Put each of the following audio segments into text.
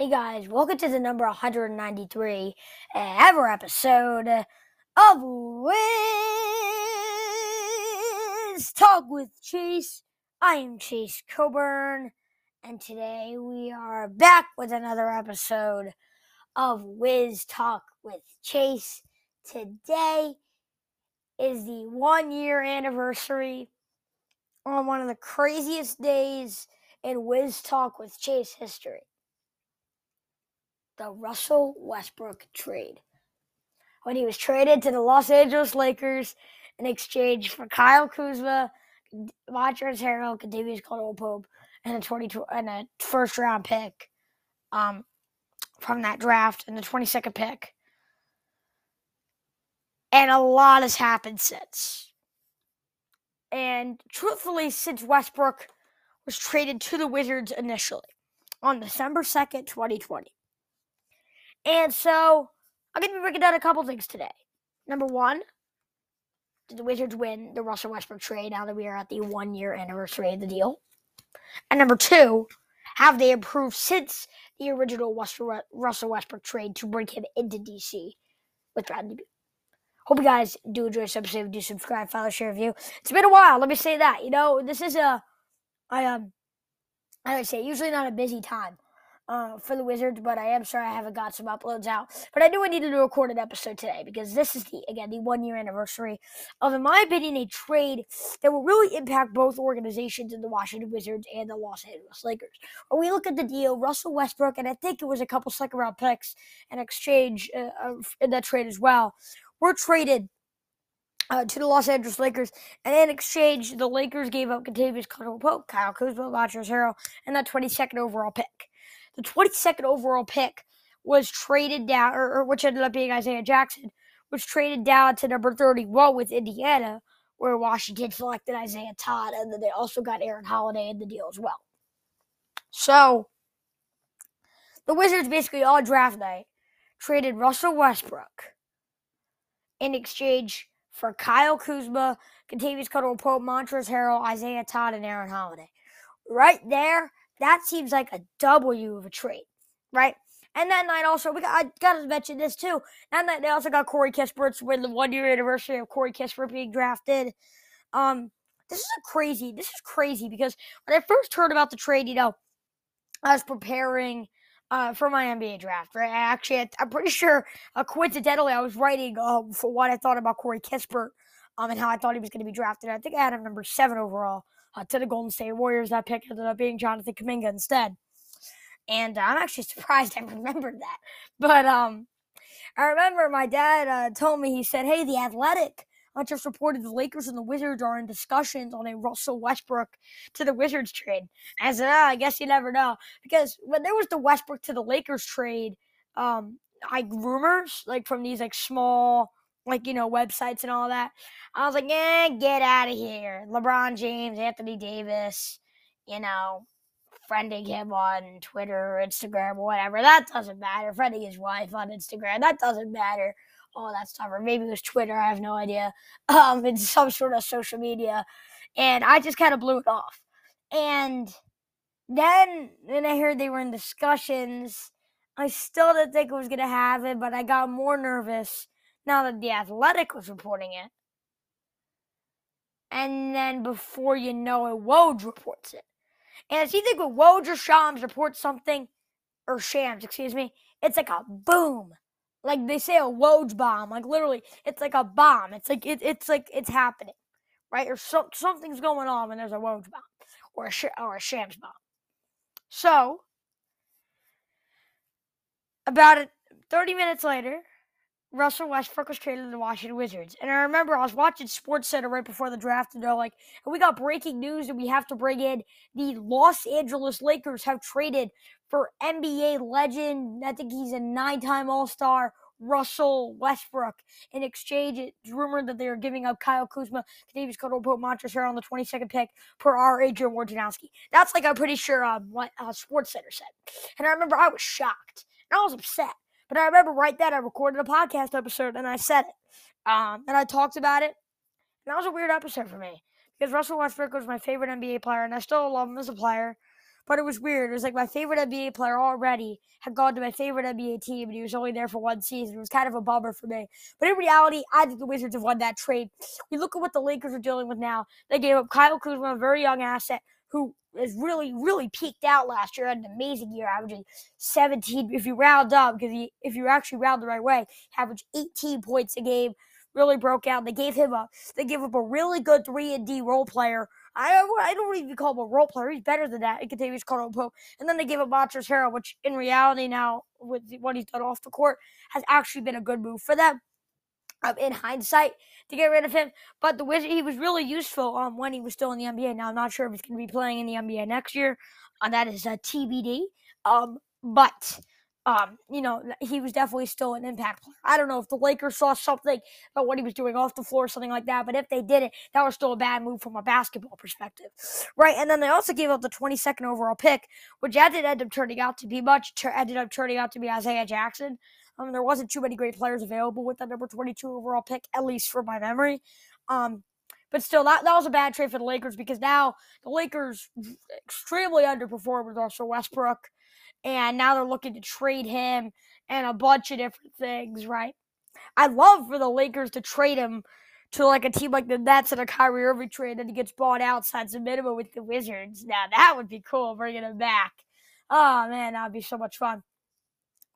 Hey guys, welcome to the number 193 ever episode of Wiz Talk with Chase. I am Chase Coburn, and today we are back with another episode of Wiz Talk with Chase. Today is the one year anniversary on one of the craziest days in Wiz Talk with Chase history the Russell Westbrook trade. When he was traded to the Los Angeles Lakers in exchange for Kyle Kuzma, Montrezl Harrell, Kentavious Caldwell Pope, and a twenty and a first round pick um, from that draft and the 22nd pick. And a lot has happened since. And truthfully, since Westbrook was traded to the Wizards initially on December 2nd, 2020. And so I'm going to be breaking down a couple things today. Number one, did the Wizards win the Russell Westbrook trade now that we are at the one year anniversary of the deal? And number two, have they improved since the original Russell Westbrook trade to bring him into DC with Bradley Beal? Hope you guys do enjoy this episode. Do subscribe, follow, share, review. It's been a while. Let me say that. You know, this is a, I um, I would say usually not a busy time uh, for the Wizards, but I am sorry I haven't got some uploads out. But I knew I needed to record an episode today because this is the again the one year anniversary of, in my opinion, a trade that will really impact both organizations in the Washington Wizards and the Los Angeles Lakers. When we look at the deal, Russell Westbrook and I think it was a couple second round picks and exchange uh, in that trade as well, were traded. Uh, to the Los Angeles Lakers, and in exchange, the Lakers gave up Kentavious Caldwell Pope, Kyle Kuzma, Montrezl Harrell, and that 22nd overall pick the 22nd overall pick was traded down, or, or, which ended up being Isaiah Jackson, was traded down to number 31 with Indiana, where Washington selected Isaiah Todd, and then they also got Aaron Holiday in the deal as well. So, the Wizards basically all draft night traded Russell Westbrook in exchange for Kyle Kuzma, Kentavious Caldwell Pope, Montrezl Harrell, Isaiah Todd, and Aaron Holiday. Right there, that seems like a W of a trade, right? And that night also, we got, I got to mention this too. That night they also got Corey Kispert with the one year anniversary of Corey Kispert being drafted. Um, this is crazy. This is crazy because when I first heard about the trade, you know, I was preparing uh, for my NBA draft. Right? I actually, I'm pretty sure, uh, coincidentally, I was writing uh, for what I thought about Corey Kispert um, and how I thought he was going to be drafted. I think I had him number seven overall uh, to the Golden State Warriors. That pick ended up being Jonathan Kuminga instead. And uh, I'm actually surprised I remembered that. But um, I remember my dad uh, told me, he said, Hey, the Athletic I just reported the Lakers and the Wizards are in discussions on a Russell Westbrook to the Wizards trade. I said, oh, I guess you never know. Because when there was the Westbrook to the Lakers trade, um, like rumors, like from these like small like you know websites and all that. I was like, "Yeah, get out of here." LeBron James, Anthony Davis, you know, friending him on Twitter or Instagram or whatever. That doesn't matter. Friending his wife on Instagram. That doesn't matter. All that stuff, or maybe it was Twitter. I have no idea. Um, it's some sort of social media, and I just kind of blew it off. And then, then I heard they were in discussions. I still didn't think it was gonna happen, but I got more nervous now that the Athletic was reporting it. And then before you know it, Woj reports it. And it's either with Woj or Shams reports something, or Shams, excuse me, it's like a boom. Like they say a Woj bomb. Like literally, it's like a bomb. It's like it, it's like it's happening, right? Or so, something's going on when there's a Woj bomb or a or a Shams bomb. So about it, 30 minutes later, Russell Westbrook was traded to the Washington Wizards. And I remember I was watching Sports Center right before the draft, and they're like, we got breaking news and we have to bring in the Los Angeles Lakers have traded for NBA legend, I think he's a nine time All Star, Russell Westbrook. In exchange, it's rumored that they are giving up Kyle Kuzma, Davis Pope, Montrezl on the 22nd pick per our Adrian Wojnarowski. That's like I'm pretty sure um, what uh, Sports Center said. And I remember I was shocked and I was upset but I remember right then I recorded a podcast episode and I said it. Um, and I talked about it. And that was a weird episode for me because Russell Westbrook was my favorite NBA player and I still love him as a player. But it was weird. It was like my favorite NBA player already had gone to my favorite NBA team, and he was only there for one season. It was kind of a bummer for me. But in reality, I think the Wizards have won that trade. We look at what the Lakers are dealing with now. They gave up Kyle Kuzma, a very young asset, who is really, really peaked out last year. Had an amazing year, averaging 17. If you round up, because if you actually round the right way, averaged 18 points a game. Really broke out. They gave him a they gave up a really good three and D role player. I I don't even call him a role player. He's better than that. Kentavious Caldwell Pope. And then they gave up Montrezl Harrell, which in reality now with what he's done off the court has actually been a good move for them. Um, in hindsight, to get rid of him. But the Wizard, he was really useful um, when he was still in the NBA. Now I'm not sure if he's going to be playing in the NBA next year. Uh, that is a TBD. Um, but um, you know, he was definitely still an impact player. I don't know if the Lakers saw something about what he was doing off the floor or something like that, but if they didn't, that was still a bad move from a basketball perspective. Right. And then they also gave up the 22nd overall pick, which ended up turning out to be much, ended up turning out to be Isaiah Jackson. Um, there wasn't too many great players available with that number 22 overall pick, at least from my memory. Um, but still, that, that was a bad trade for the Lakers because now the Lakers extremely underperformed with Russell Westbrook, and now they're looking to trade him and a bunch of different things, right? I'd love for the Lakers to trade him to like a team like the Nets and a Kyrie Irving trade, and he gets bought out, signs a minimum with the Wizards. Now that would be cool, bringing him back. Oh man, that'd be so much fun.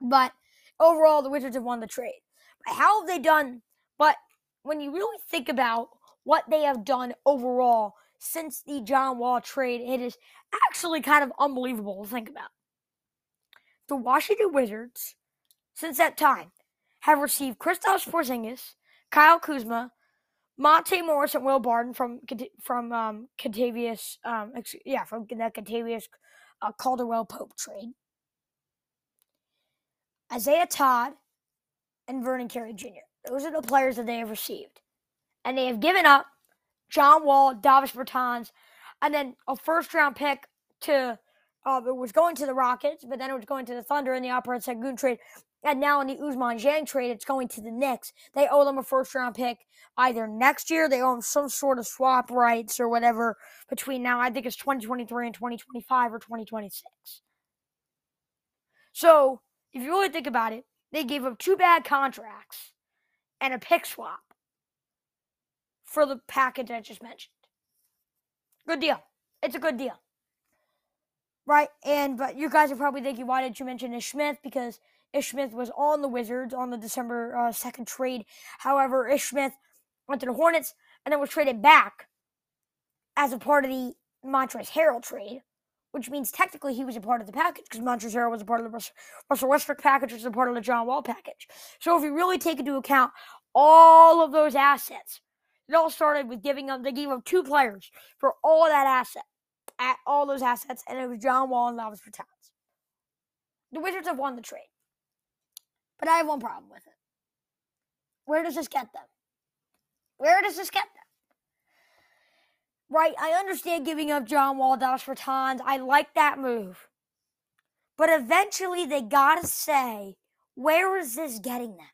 But overall, the Wizards have won the trade. How have they done? But when you really think about what they have done overall since the John Wall trade, it is actually kind of unbelievable to think about. The Washington Wizards, since that time, have received Kristaps Porzingis, Kyle Kuzma, Monte Morris, and Will Barton from from um, Kentavious, um, yeah, from the Kentavious uh, Caldwell Pope trade. Isaiah Todd, and Vernon Carey Jr. Those are the players that they have received. And they have given up John Wall, Davis Bertans, and then a first round pick to uh, it was going to the Rockets, but then it was going to the Thunder in the Alperen Sengun trade. And now in the Ousmane Dieng trade, it's going to the Knicks. They owe them a first round pick either next year, they owe them some sort of swap rights or whatever between now. I think it's 2023 and 2025 or 2026. So if you really think about it, they gave up two bad contracts and a pick swap for the package I just mentioned. Good deal. It's a good deal. Right? And but you guys are probably thinking, why didn't you mention Ish Smith? Because Ish Smith was on the Wizards on the December uh, 2nd trade. However, Ish Smith went to the Hornets and then was traded back as a part of the Montrezl Harrell trade which means technically he was a part of the package because Montrezl was a part of the Russell Westbrook package, which was a part of the John Wall package. So if you really take into account all of those assets, it all started with giving them, they gave up two players for all that asset, at all those assets, and it was John Wall and Davis Bertans. The Wizards have won the trade. But I have one problem with it. Where does this get them? Where does this get them? Right? I understand giving up John Wall, Davis Bertans. I like that move. But eventually they got to say, where is this getting them?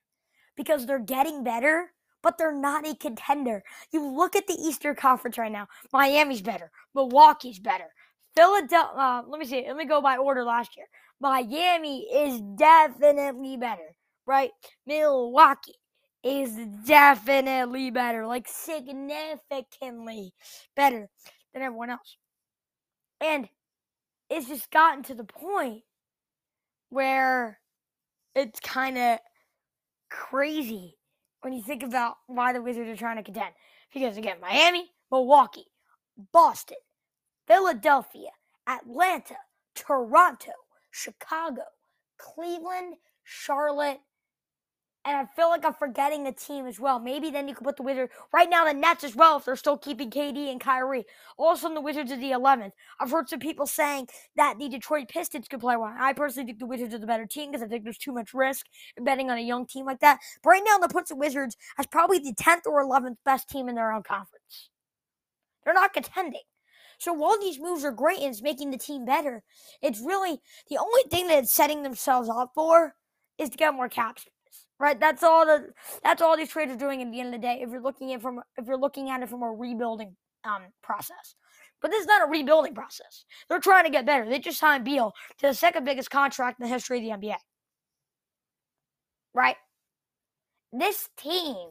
Because they're getting better, but they're not a contender. You look at the Eastern Conference right now. Miami's better. Milwaukee's better. Philadelphia, uh, let me see. Let me go by order last year. Miami is definitely better, right? Milwaukee, is definitely better, like significantly better than everyone else. And it's just gotten to the point where it's kind of crazy when you think about why the Wizards are trying to contend. Because again, Miami, Milwaukee, Boston, Philadelphia, Atlanta, Toronto, Chicago, Cleveland, Charlotte, and I feel like I'm forgetting a team as well. Maybe then you could put the Wizards right now. The Nets as well, if they're still keeping KD and Kyrie. Also, the Wizards are the 11th. I've heard some people saying that the Detroit Pistons could play one. I personally think the Wizards are the better team because I think there's too much risk in betting on a young team like that. But right now, the puts the Wizards as probably the 10th or 11th best team in their own conference. They're not contending. So while these moves are great and it's making the team better, it's really the only thing that it's setting themselves up for is to get more cap space right? That's all the that's all these trades are doing at the end of the day. If you're looking at from if you're looking at it from a rebuilding um, process, But this is not a rebuilding process. They're trying to get better. They just signed Beal to the second biggest contract in the history of the NBA. Right? This team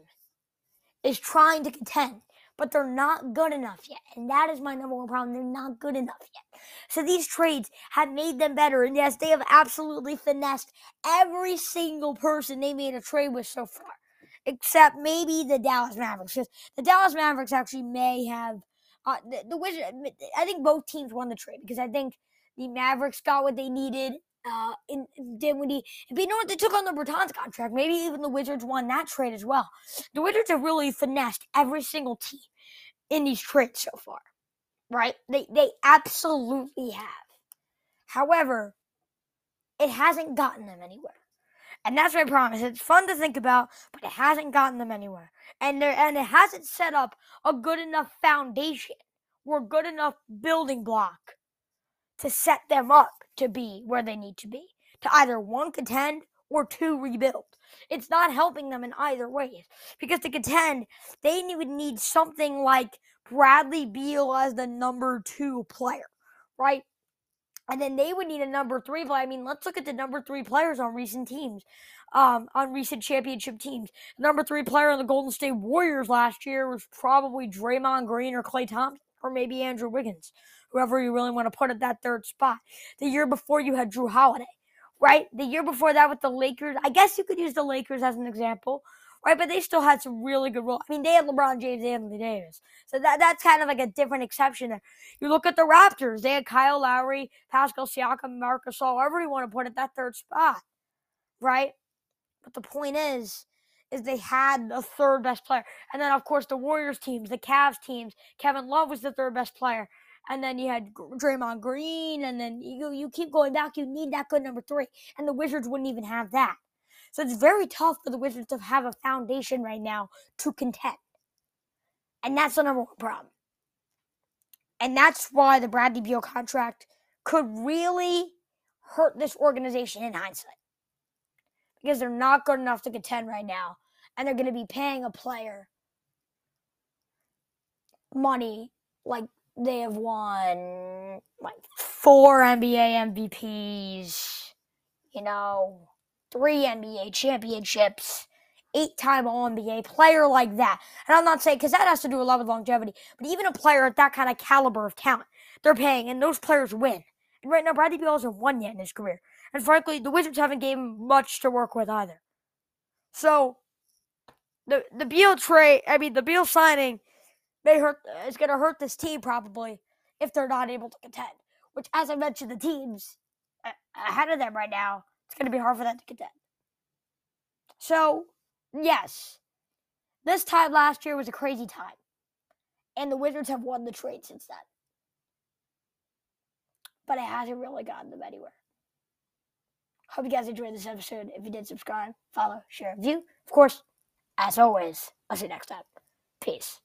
is trying to contend, but they're not good enough yet. And that is my number one problem. They're not good enough yet. So these trades have made them better. And yes, they have absolutely finessed every single person they made a trade with so far, except maybe the Dallas Mavericks. Because the Dallas Mavericks actually may have. Uh, the, the Wizards, I think both teams won the trade because I think the Mavericks got what they needed uh, in, Dinwiddie. But you know what? They took on the Bertans contract. Maybe even the Wizards won that trade as well. The Wizards have really finessed every single team in these trades so far, right? They they absolutely have. However, it hasn't gotten them anywhere. And that's my promise. It's fun to think about, but it hasn't gotten them anywhere. And there and it hasn't set up a good enough foundation or good enough building block to set them up to be where they need to be. To either one contend or two rebuild. It's not helping them in either way. Because to contend, they would need something like Bradley Beal as the number two player, right? And then they would need a number three player. I mean, let's look at the number three players on recent teams, um, on recent championship teams. The number three player on the Golden State Warriors last year was probably Draymond Green or Klay Thompson, or maybe Andrew Wiggins, whoever you really want to put at that third spot. The year before, you had Jrue Holiday right? The year before that with the Lakers, I guess you could use the Lakers as an example, right? But they still had some really good role. I mean, they had LeBron James and Anthony Davis. So that that's kind of like a different exception there. You look at the Raptors, they had Kyle Lowry, Pascal Siakam, Marcus Gasol, whoever you want to put at that third spot, right? But the point is, is they had the third best player. And then, of course, the Warriors teams, the Cavs teams, Kevin Love was the third best player and then you had Draymond Green, and then you you keep going back. You need that good number three, and the Wizards wouldn't even have that. So it's very tough for the Wizards to have a foundation right now to contend, and that's the number one problem. And that's why the Bradley Beal contract could really hurt this organization in hindsight, because they're not good enough to contend right now, and they're going to be paying a player money like they have won like four NBA MVPs, you know, three NBA championships, eight time All NBA player like that. And I'm not saying, because that has to do a lot with longevity, but even a player at that kind of caliber of talent, they're paying, and those players win. And right now, Bradley Beal hasn't won yet in his career. And frankly, the Wizards haven't given him much to work with either. So, the the Beal trade, I mean, the Beal signing may hurt. Uh, it's going to hurt this team probably if they're not able to contend. Which, as I mentioned, the teams ahead of them right now, it's going to be hard for them to contend. So, yes, this time last year was a crazy time, and the Wizards have won the trade since then. But it hasn't really gotten them anywhere. Hope you guys enjoyed this episode. If you did, subscribe, follow, share, view. Of course, as always, I'll see you next time. Peace.